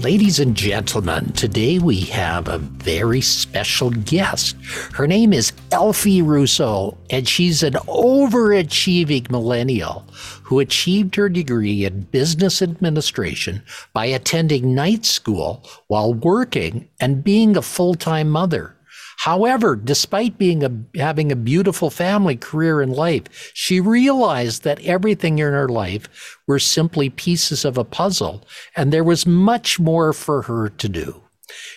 Ladies and gentlemen, today we have a very special guest. Her name is Alphie Russo, and she's an overachieving millennial who achieved her degree in business administration by attending night school while working and being a full time mother. However, despite being a, having a beautiful family, career, and life, she realized that everything in her life were simply pieces of a puzzle, and there was much more for her to do.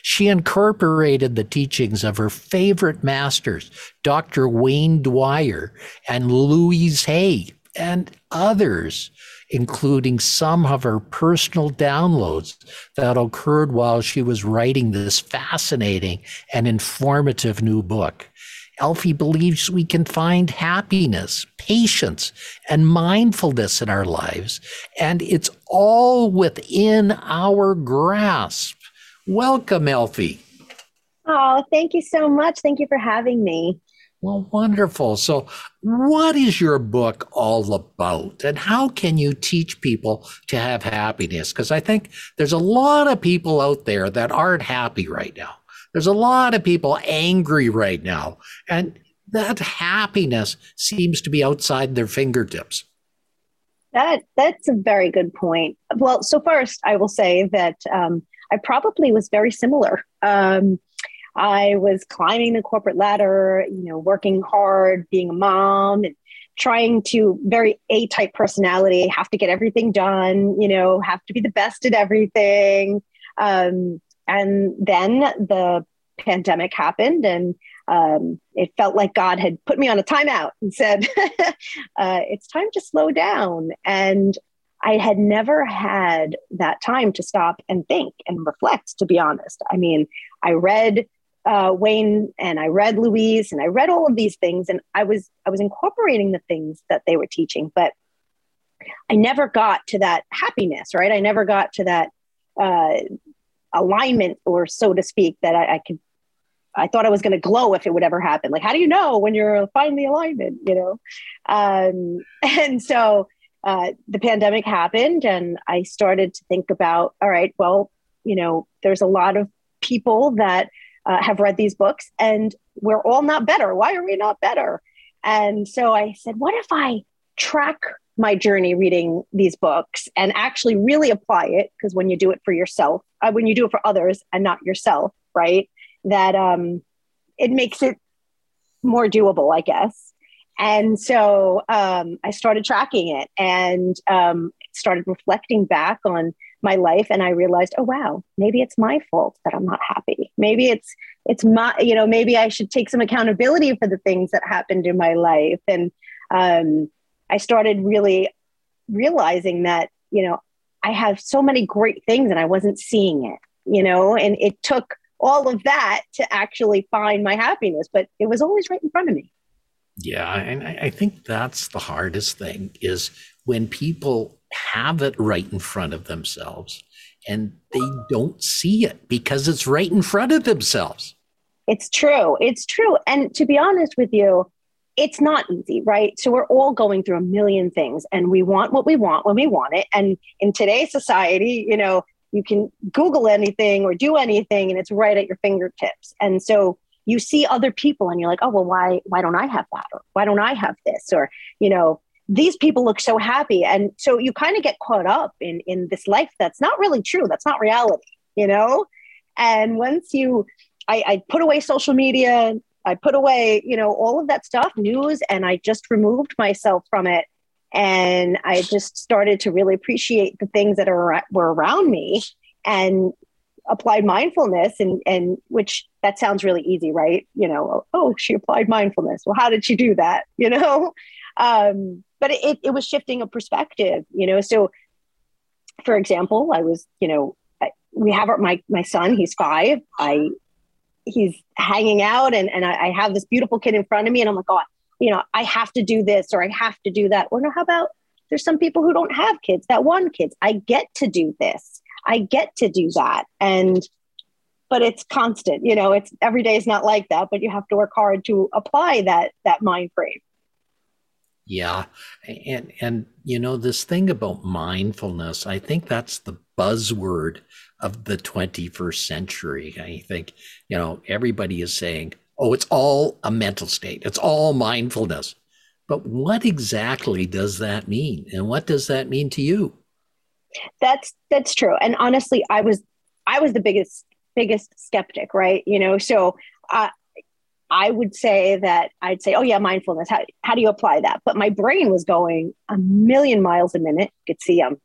She incorporated the teachings of her favorite masters, Dr. Wayne Dyer and Louise Hay, and others including some of her personal downloads that occurred while she was writing this fascinating and informative new book. Alphie believes we can find happiness, patience, and mindfulness in our lives, and it's all within our grasp. Welcome, Alphie. Oh, thank you so much. Thank you for having me. Well, wonderful. So, what is your book all about, and how can you teach people to have happiness? Because I think there's a lot of people out there that aren't happy right now. There's a lot of people angry right now, and that happiness seems to be outside their fingertips. That that's a very good point. Well, so first, I will say that um, I probably was very similar. Um, I was climbing the corporate ladder, you know, working hard, being a mom, and trying to very A type personality, have to get everything done, you know, have to be the best at everything. Um, and then the pandemic happened, and um, it felt like God had put me on a timeout and said, uh, "It's time to slow down." And I had never had that time to stop and think and reflect. To be honest, I mean, I read uh, Wayne and I read Louise and I read all of these things and I was I was incorporating the things that they were teaching, but I never got to that happiness, right? I never got to that uh, alignment, or so to speak, that I, I could. I thought I was going to glow if it would ever happen. Like, how do you know when you're the alignment? You know, um, and so uh, the pandemic happened, and I started to think about, all right, well, you know, there's a lot of people that uh, have read these books and we're all not better. Why are we not better? And so I said, what if I track my journey reading these books and actually really apply it? Because when you do it for yourself, uh, when you do it for others and not yourself, right, that um, it makes it more doable, I guess. And so um, I started tracking it and um, started reflecting back on my life and i realized oh wow maybe it's my fault that i'm not happy. Maybe it's it's my you know maybe i should take some accountability for the things that happened in my life. And um, i started really realizing that you know i have so many great things and i wasn't seeing it you know and it took all of that to actually find my happiness but it was always right in front of me. Yeah and i think that's the hardest thing is when people have it right in front of themselves and they don't see it because it's right in front of themselves. It's true. It's true. And to be honest with you, it's not easy, right? So we're all going through a million things and we want what we want when we want it. And in today's society, you know, you can Google anything or do anything and it's right at your fingertips. And so you see other people and you're like, oh, well, why, why don't I have that? Or why don't I have this? Or, you know, these people look so happy. And so you kind of get caught up in in this life that's not really true that's not reality you know? And once you I, I put away social media i put away you know all of that stuff news and i just removed myself from it. And i just started to really appreciate the things that are were around me and applied mindfulness and and which that sounds really easy right? You know oh she applied mindfulness. Well how did she do that? You know? Um but it, it was shifting a perspective, you know. So, for example, I was, you know, we have our, my my son. He's five. I he's hanging out, and and I, I have this beautiful kid in front of me, and I'm like, oh, you know, I have to do this or I have to do that. Or no, how about there's some people who don't have kids that want kids. I get to do this. I get to do that, and but it's constant. You know, it's every day is not like that, but you have to work hard to apply that that mind frame. Yeah. And and you know this thing about mindfulness, I think that's the buzzword of the 21st century. I think, you know, everybody is saying, "Oh, it's all a mental state. It's all mindfulness." But what exactly does that mean? And what does that mean to you? That's that's true. And honestly, I was I was the biggest biggest skeptic, right? You know, so uh, I would say that I'd say, oh, yeah, mindfulness. How, how do you apply that? But my brain was going a million miles a minute. You could see I'm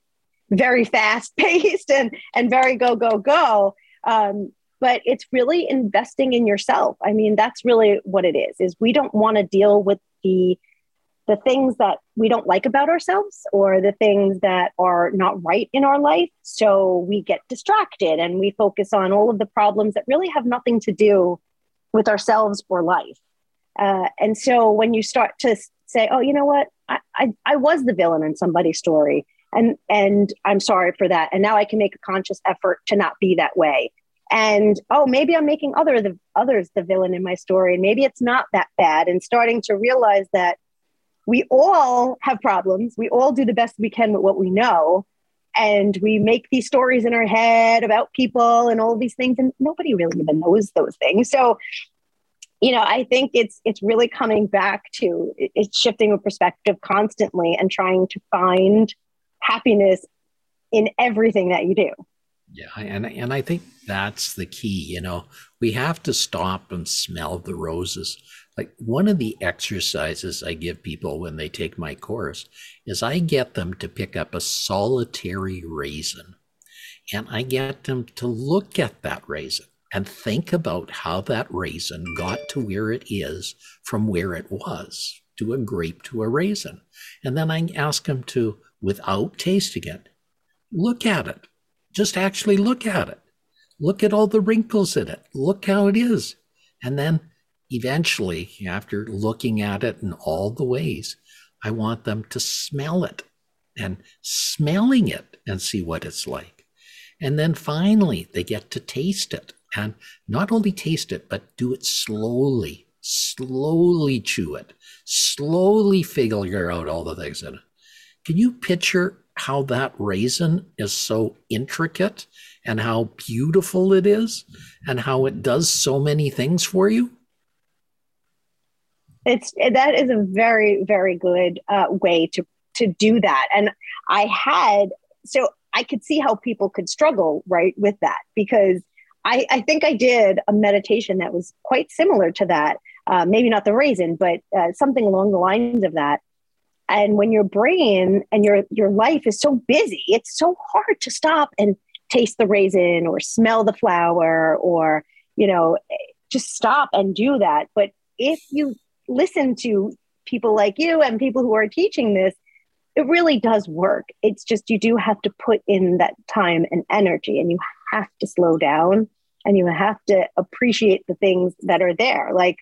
very fast paced and, and very go, go, go. Um, but it's really investing in yourself. I mean, that's really what it is, is we don't want to deal with the the things that we don't like about ourselves or the things that are not right in our life. So we get distracted and we focus on all of the problems that really have nothing to do with ourselves or life. Uh, and so when you start to say, oh, you know what, I, I, I was the villain in somebody's story and, and I'm sorry for that. And now I can make a conscious effort to not be that way. And oh, maybe I'm making other the others the villain in my story. And maybe it's not that bad. And starting to realize that we all have problems. We all do the best we can with what we know and we make these stories in our head about people and all these things and nobody really even knows those things. So you know i think it's it's really coming back to it's shifting a perspective constantly and trying to find happiness in everything that you do. Yeah and and i think that's the key you know. We have to stop and smell the roses like one of the exercises I give people when they take my course is I get them to pick up a solitary raisin and I get them to look at that raisin and think about how that raisin got to where it is from where it was to a grape to a raisin. And then I ask them to, without tasting it, look at it. Just actually look at it. Look at all the wrinkles in it. Look how it is. And then eventually, after looking at it in all the ways, I want them to smell it and smelling it and see what it's like. And then finally, they get to taste it and not only taste it, but do it slowly, slowly chew it, slowly figure out all the things in it. Can you picture how that raisin is so intricate and how beautiful it is and how it does so many things for you? It's that is a very very good uh, way to to do that. And i had so i could see how people could struggle right with that because i i think i did a meditation that was quite similar to that uh, maybe not the raisin but uh, something along the lines of that. And when your brain and your your life is so busy it's so hard to stop and taste the raisin or smell the flower or you know just stop and do that. But if you listen to people like you and people who are teaching this, it really does work. It's just you do have to put in that time and energy, and you have to slow down and you have to appreciate the things that are there. Like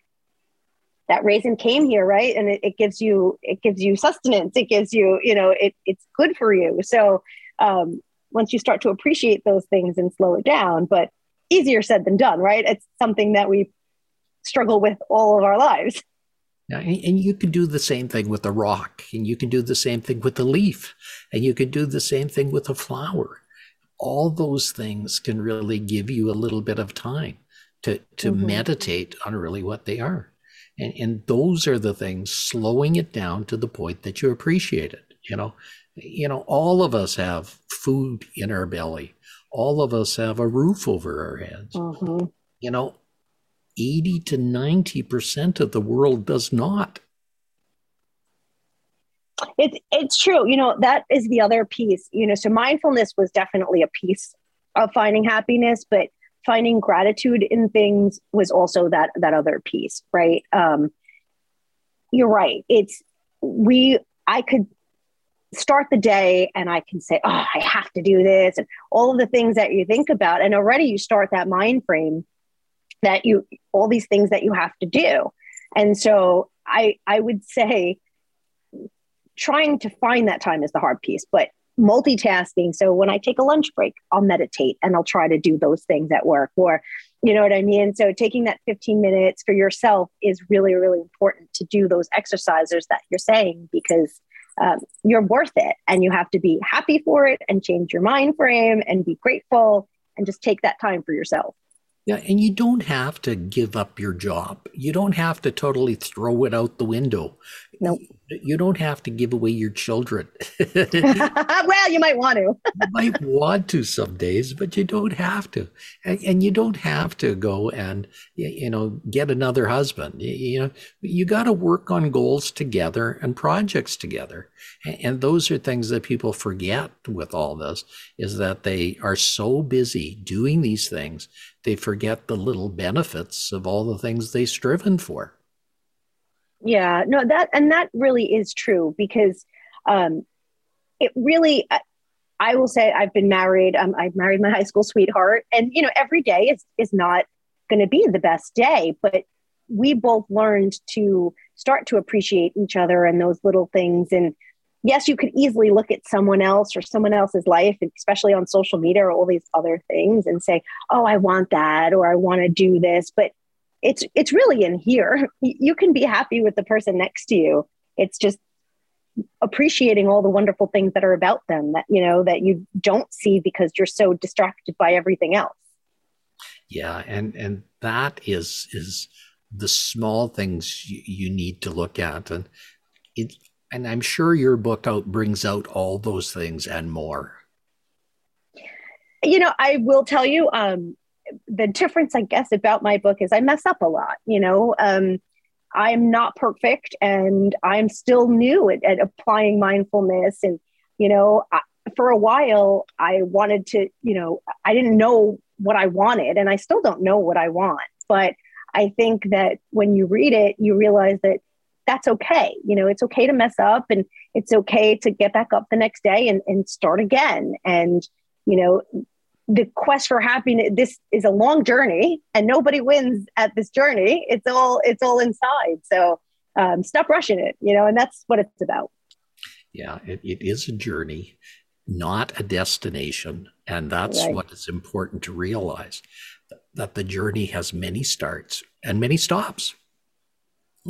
that raisin came here, right? And it, it gives you it gives you sustenance. It gives you, you know, it, it's good for you. So um, once you start to appreciate those things and slow it down, but easier said than done, right? It's something that we struggle with all of our lives. Yeah, and you can do the same thing with a rock, and you can do the same thing with a leaf, and you can do the same thing with a flower. All those things can really give you a little bit of time to, to mm-hmm. meditate on really what they are. And, and those are the things, slowing it down to the point that you appreciate it. You know, you know, all of us have food in our belly. All of us have a roof over our heads. Mm-hmm. You know, 80 to 90% of the world does not. It's it's true. You know, that is the other piece. You know, so mindfulness was definitely a piece of finding happiness, but finding gratitude in things was also that that other piece, right? Um, you're right. It's we I could start the day and I can say, oh, I have to do this, and all of the things that you think about. And already you start that mind frame that you, all these things that you have to do. And so I, I would say trying to find that time is the hard piece, but multitasking. So when I take a lunch break, I'll meditate and I'll try to do those things at work or, you know what I mean? So taking that 15 minutes for yourself is really, really important to do those exercises that you're saying because um, you're worth it and you have to be happy for it and change your mind frame and be grateful and just take that time for yourself. Yeah, and you don't have to give up your job. You don't have to totally throw it out the window. No. Nope. You don't have to give away your children. well, you might want to. you might want to some days, but you don't have to. And, and, you don't have to go and you know get another husband. You, you know, you got to work on goals together and projects together. And, and those are things that people forget with all this is that they are so busy doing these things, they forget the little benefits of all the things they've striven for. Yeah, no, that and that really is true because um, it really. I will say I've been married. Um, I've married my high school sweetheart, and you know every day is is not going to be the best day, but we both learned to start to appreciate each other and those little things. And yes, you could easily look at someone else or someone else's life, especially on social media or all these other things, and say, "Oh, I want that," or "I want to do this," but it's it's really in here. You can be happy with the person next to you. It's just appreciating all the wonderful things that are about them that you know that you don't see because you're so distracted by everything else. Yeah and and that is is the small things you, you need to look at and it and i'm sure your book out brings out all those things and more you know i will tell you um the difference, I guess, about my book is I mess up a lot. You know, um, I'm not perfect, and I'm still new at, at applying mindfulness. And you know, I, for a while, I wanted to. You know, I didn't know what I wanted, and I still don't know what I want. But I think that when you read it, you realize that that's okay. You know, it's okay to mess up, and it's okay to get back up the next day and, and start again. And you know, the quest for happiness this is a long journey and nobody wins at this journey it's all it's all inside so um, stop rushing it you know and that's what it's about yeah it, it is a journey not a destination and that's right. what is important to realize that the journey has many starts and many stops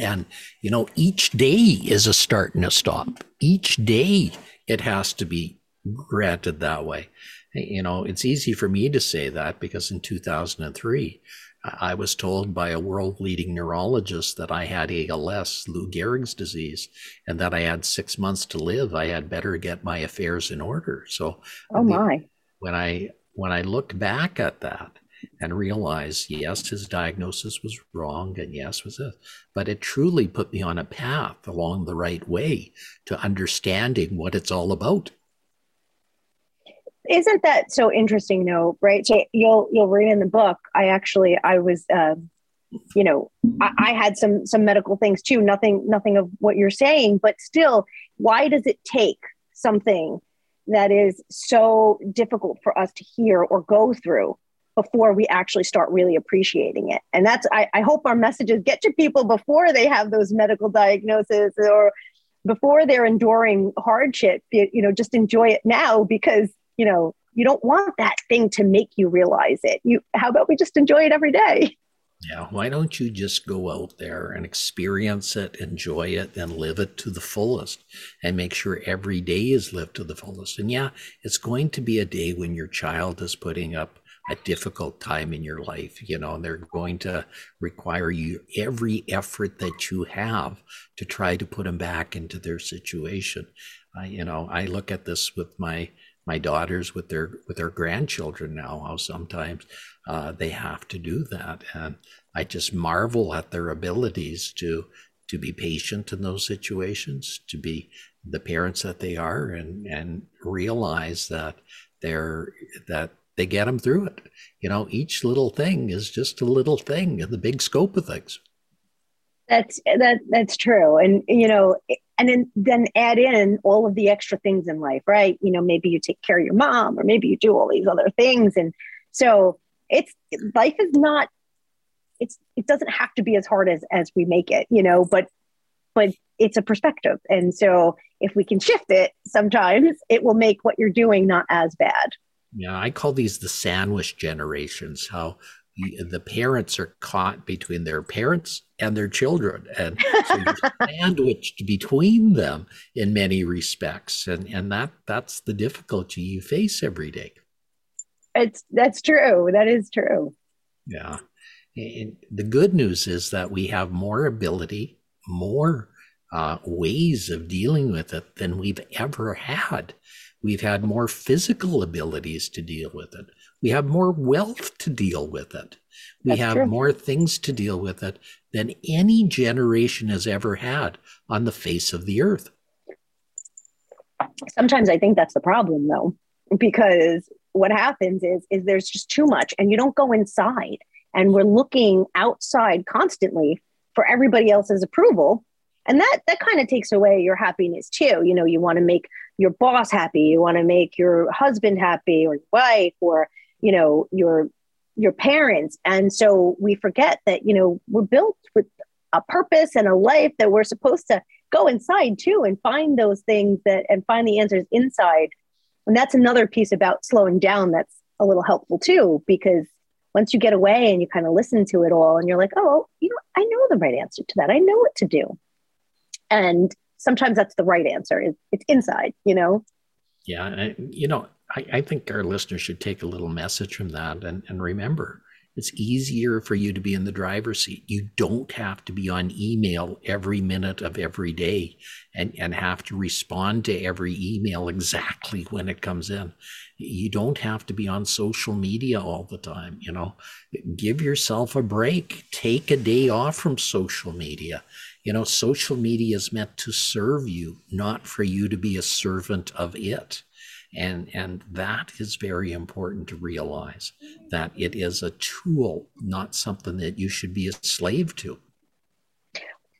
and you know each day is a start and a stop each day it has to be granted that way you know, it's easy for me to say that because in 2003, I was told by a world leading neurologist that I had ALS, Lou Gehrig's disease, and that I had six months to live. I had better get my affairs in order. So, oh my! When I when I look back at that and realize, yes, his diagnosis was wrong, and yes, was it, but it truly put me on a path along the right way to understanding what it's all about. Isn't that so interesting though right? So you'll you'll read in the book i actually i was uh, you know I, I, had some some medical things too nothing nothing of what you're saying but still why does it take something that is so difficult for us to hear or go through before we actually start really appreciating it and that's i, I hope our messages get to people before they have those medical diagnoses or before they're enduring hardship you, you know just enjoy it now because you know, you don't want that thing to make you realize it. You how about we just enjoy it every day? Yeah, why don't you just go out there and experience it, enjoy it, and live it to the fullest and make sure every day is lived to the fullest? And yeah, it's going to be a day when your child is putting up a difficult time in your life. You know, they're going to require you every effort that you have to try to put them back into their situation. Uh, you know, I look at this with my my daughters with their with their grandchildren now how sometimes uh, they have to do that and i just marvel at their abilities to to be patient in those situations to be the parents that they are and and realize that they're that they get them through it. You know each little thing is just a little thing in the big scope of things. That's that that's true. And you know and then then add in all of the extra things in life right? You know maybe you take care of your mom or maybe you do all these other things. And so it's life is not it's it doesn't have to be as hard as as we make it you know but but it's a perspective. And so if we can shift it sometimes it will make what you're doing not as bad yeah i call these the sandwich generations how the parents are caught between their parents and their children and so sandwiched between them in many respects and and that that's the difficulty you face every day. It's that's true that is true. Yeah and the good news is that we have more ability more uh, ways of dealing with it than we've ever had we've had more physical abilities to deal with it we have more wealth to deal with it. We That's have true. more things to deal with it than any generation has ever had on the face of the earth. Sometimes I think that's the problem though, because what happens is is there's just too much and you don't go inside and we're looking outside constantly for everybody else's approval and that that kind of takes away your happiness too. You know you want to make your boss happy. You want to make your husband happy or your wife or you know your your parents. And so we forget that you know we're built with a purpose and a life that we're supposed to go inside too and find those things that and find the answers inside. And that's another piece about slowing down that's a little helpful too because once you get away and you kind of listen to it all and you're like oh you know i know the right answer to that. I know what to do and sometimes that's the right answer it's, inside you know yeah you know I, I, think our listeners should take a little message from that and, and remember it's easier for you to be in the driver's seat. You don't have to be on email every minute of every day and, and have to respond to every email exactly when it comes in. You don't have to be on social media all the time. You know, give yourself a break, take a day off from social media. You know, social media is meant to serve you, not for you to be a servant of it. And, and that is very important to realize that it is a tool, not something that you should be a slave to.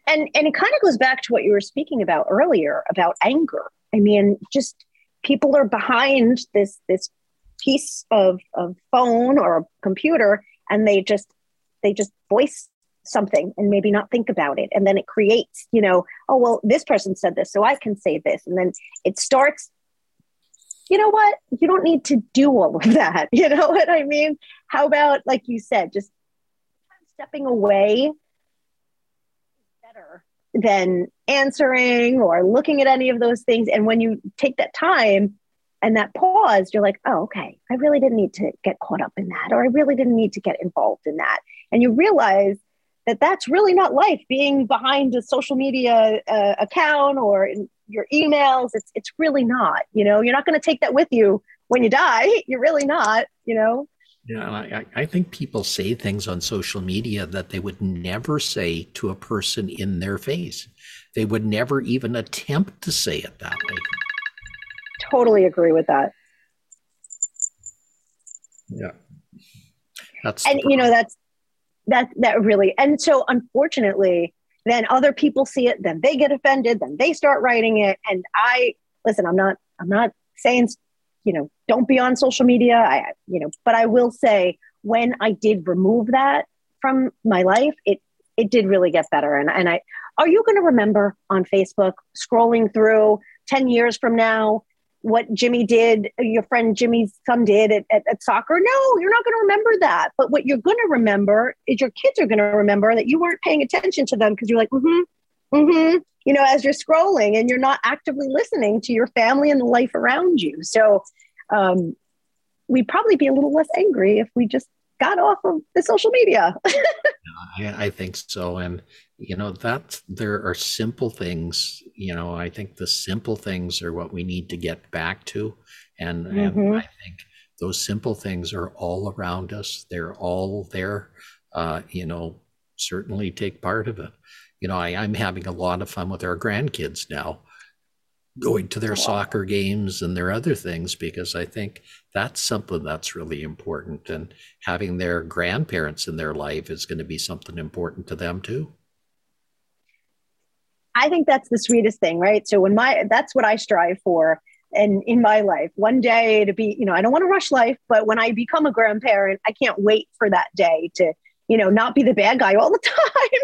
And, and it kind of goes back to what you were speaking about earlier about anger. I mean, just people are behind this, this piece of, of phone or a computer and they just, they just voice something and maybe not think about it and then it creates you know oh well this person said this so i can say this and then it starts you know what? You don't need to do all of that. You know what I mean? How about, like you said, just stepping away better than answering or looking at any of those things. And when you take that time and that pause, you're like, oh, okay, I really didn't need to get caught up in that, or I really didn't need to get involved in that. And you realize that that's really not life being behind a social media uh, account or in, your emails. It's it's really not. You know, you're not going to take that with you when you die. You're really not. You know. Yeah, I, I think people say things on social media that they would never say to a person in their face. They would never even attempt to say it that way. Totally agree with that. Yeah. That's and you know that's that that really and so unfortunately then other people see it then they get offended then they start writing it. And i listen i'm not i'm not saying you know don't be on social media. I you know but i will say when i did remove that from my life it it did really get better. And and i are you going to remember on facebook scrolling through 10 years from now what Jimmy did, your friend Jimmy's son did at, at, at soccer. No, you're not going to remember that. But what you're going to remember is your kids are going to remember that you weren't paying attention to them because you're like, mm-hmm, mm-hmm, you know, as you're scrolling and you're not actively listening to your family and the life around you. So um, we'd probably be a little less angry if we just got off of the social media. I, I think so. And you know that there are simple things you know i think the simple things are what we need to get back to and, mm-hmm. and i think those simple things are all around us they're all there uh, you know certainly take part of it you know I, i'm having a lot of fun with our grandkids now going to their soccer games and their other things because I think that's something that's really important. And having their grandparents in their life is going to be something important to them too. I think that's the sweetest thing, right? So when my that's what I strive for and in my life. One day to be you know i don't want to rush life but when i become a grandparent i can't wait for that day to you know not be the bad guy all the time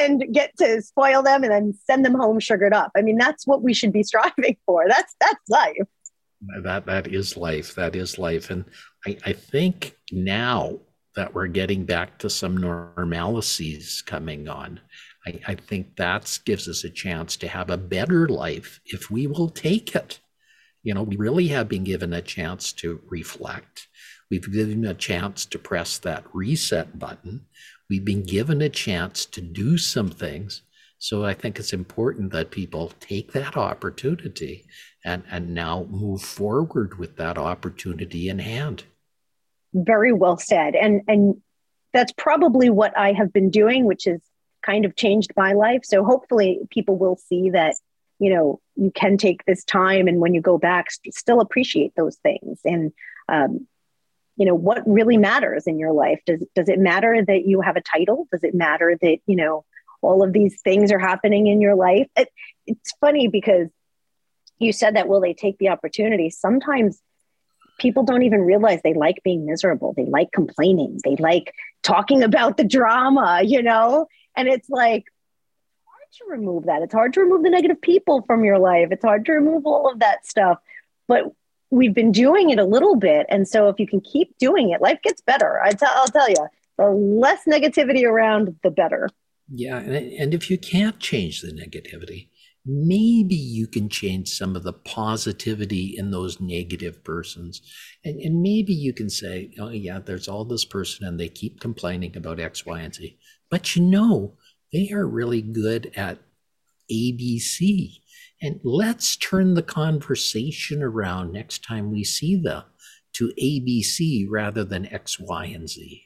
and get to spoil them and then send them home sugared up. I mean that's what we should be striving for. That's that's life. That that is life. That is life. And i, I think now that we're getting back to some normalities coming on I, I think that gives us a chance to have a better life if we will take it you know, we really have been given a chance to reflect. We've given a chance to press that reset button. We've been given a chance to do some things. So I think it's important that people take that opportunity and, and now move forward with that opportunity in hand. Very well said. And and that's probably what I have been doing, which has kind of changed my life. So hopefully people will see that you know you can take this time and when you go back st- still appreciate those things. And um, you know what really matters in your life does does it matter that you have a title? Does it matter that you know all of these things are happening in your life? It, it's funny because you said that will they take the opportunity? Sometimes people don't even realize they like being miserable. They like complaining. They like talking about the drama you know and it's like hard to remove that. It's hard to remove the negative people from your life. It's hard to remove all of that stuff. But we've been doing it a little bit. And so if you can keep doing it, life gets better. I tell, I'll tell you, the less negativity around, the better. Yeah. And, and if you can't change the negativity, maybe you can change some of the positivity in those negative persons. And, and maybe you can say, oh, yeah, there's all this person and they keep complaining about X, Y, and Z. But you know, they are really good at ABC. And let's turn the conversation around next time we see them to ABC rather than X, Y, and Z.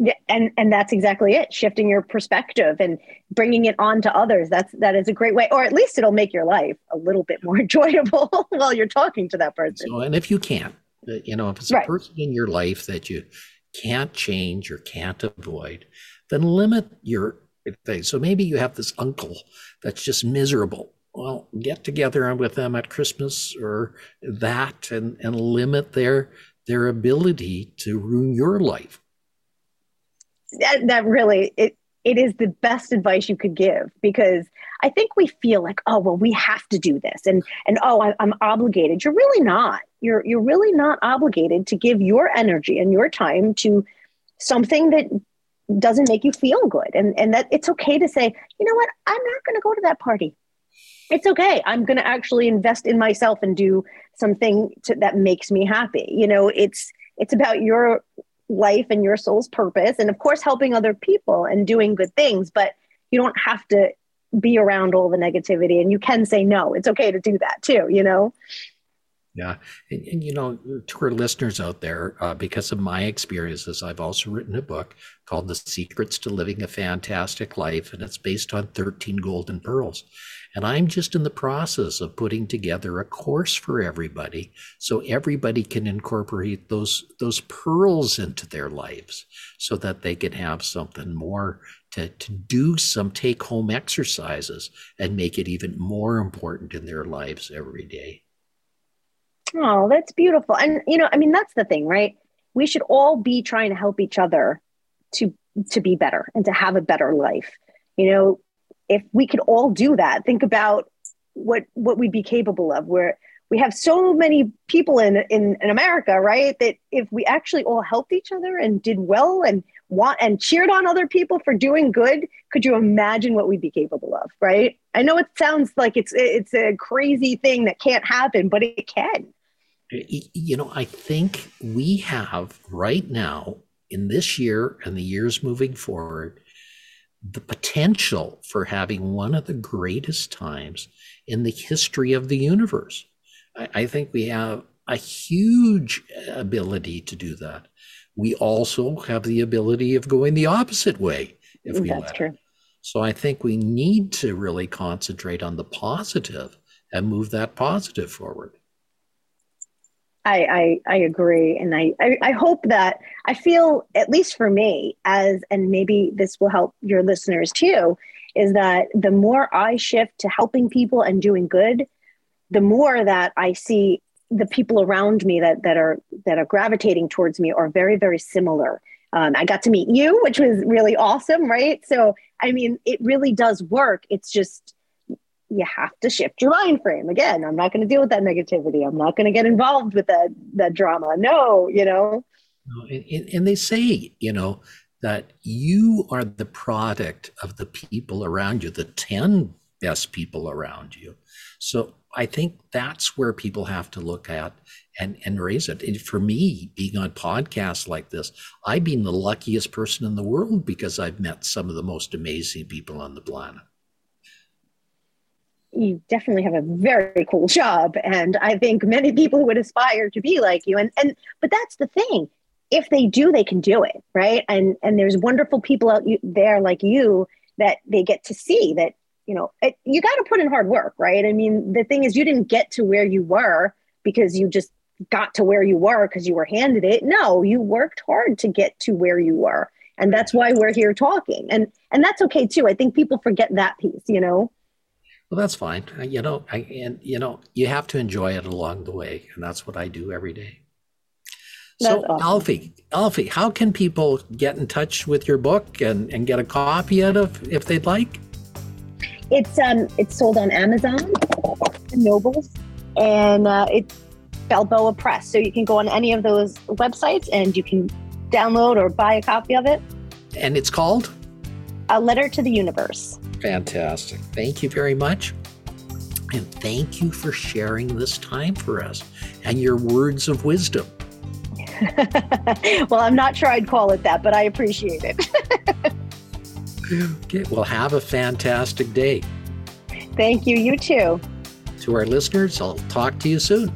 Yeah, and and that's exactly it. Shifting your perspective and bringing it on to others. That's that is a great way, or at least it'll make your life a little bit more enjoyable while you're talking to that person. So, and if you can't, uh, you know, if it's a right. person in your life that you can't change or can't avoid, then limit your thing. So maybe you have this uncle that's just miserable. Well, get together with them at Christmas or that and, and limit their their ability to ruin your life. That, that really it it is the best advice you could give because I think we feel like, oh well, we have to do this, and and oh, I, I'm obligated. You're really not. You're you're really not obligated to give your energy and your time to something that doesn't make you feel good. And and that it's okay to say you know what? I'm not going to go to that party. It's okay. I'm going to actually invest in myself and do something to, that makes me happy. You know it's it's about your life and your soul's purpose and of course helping other people and doing good things but you don't have to be around all the negativity and you can say no. It's okay to do that too you know yeah. And, and, you know, to our listeners out there, uh, because of my experiences, I've also written a book called The Secrets to Living a Fantastic Life, and it's based on 13 golden pearls. And I'm just in the process of putting together a course for everybody so everybody can incorporate those, those pearls into their lives so that they can have something more to, to do some take home exercises and make it even more important in their lives every day. Oh, that's beautiful. And you know, I mean, that's the thing, right? We should all be trying to help each other to to be better and to have a better life. You know, if we could all do that, think about what what we'd be capable of. Where we have so many people in, in in America, right? That if we actually all helped each other and did well and want and cheered on other people for doing good, could you imagine what we'd be capable of, right? I know it sounds like it's it's a crazy thing that can't happen, but it can. You know, I think we have right now in this year and the years moving forward the potential for having one of the greatest times in the history of the universe. I, I think we have a huge ability to do that. We also have the ability of going the opposite way if we That's let true. So I think we need to really concentrate on the positive and move that positive forward. I, I, I agree. And I, I, I, hope that I feel, at least for me, as, and maybe this will help your listeners too, is that the more I shift to helping people and doing good, the more that I see the people around me that that are that are gravitating towards me are very very similar. Um, I got to meet you, which was really awesome, right? So I mean, it really does work. It's just you have to shift your mind frame again. I'm not going to deal with that negativity. I'm not going to get involved with that that drama. No, you know. And, and they say, you know, that you are the product of the people around you, the 10 best people around you. So I think that's where people have to look at and, and raise it. And for me, being on podcasts like this, I've been the luckiest person in the world because I've met some of the most amazing people on the planet. You definitely have a very cool job. And I think many people would aspire to be like you. And and but that's the thing. If they do they can do it right? And and there's wonderful people out there like you that they get to see that you know it, you got to put in hard work right? I mean the thing is you didn't get to where you were because you just got to where you were because you were handed it. No you worked hard to get to where you were and that's why we're here talking. And and that's okay too. I think people forget that piece you know well that's fine you know i and you know you have to enjoy it along the way and that's what i do every day so, awesome. Alphie, Alphie, how can people get in touch with your book and, and get a copy out of it if they'd like? It's um it's sold on Amazon, Nobles, and uh, it's Balboa Press. So you can go on any of those websites and you can download or buy a copy of it. And it's called A Letter to the Universe. Fantastic. Thank you very much. And thank you for sharing this time for us and your words of wisdom. well, I'm not sure I'd call it that, but I appreciate it. okay, well, have a fantastic day. Thank you. You too. To our listeners, I'll talk to you soon.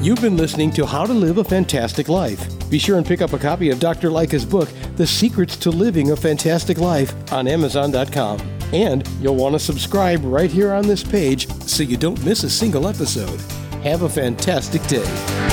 You've been listening to How to Live a Fantastic Life. Be sure and pick up a copy of Dr. Lycka's book, The Secrets to Living a Fantastic Life, on Amazon.com. And you'll want to subscribe right here on this page so you don't miss a single episode. Have a fantastic day.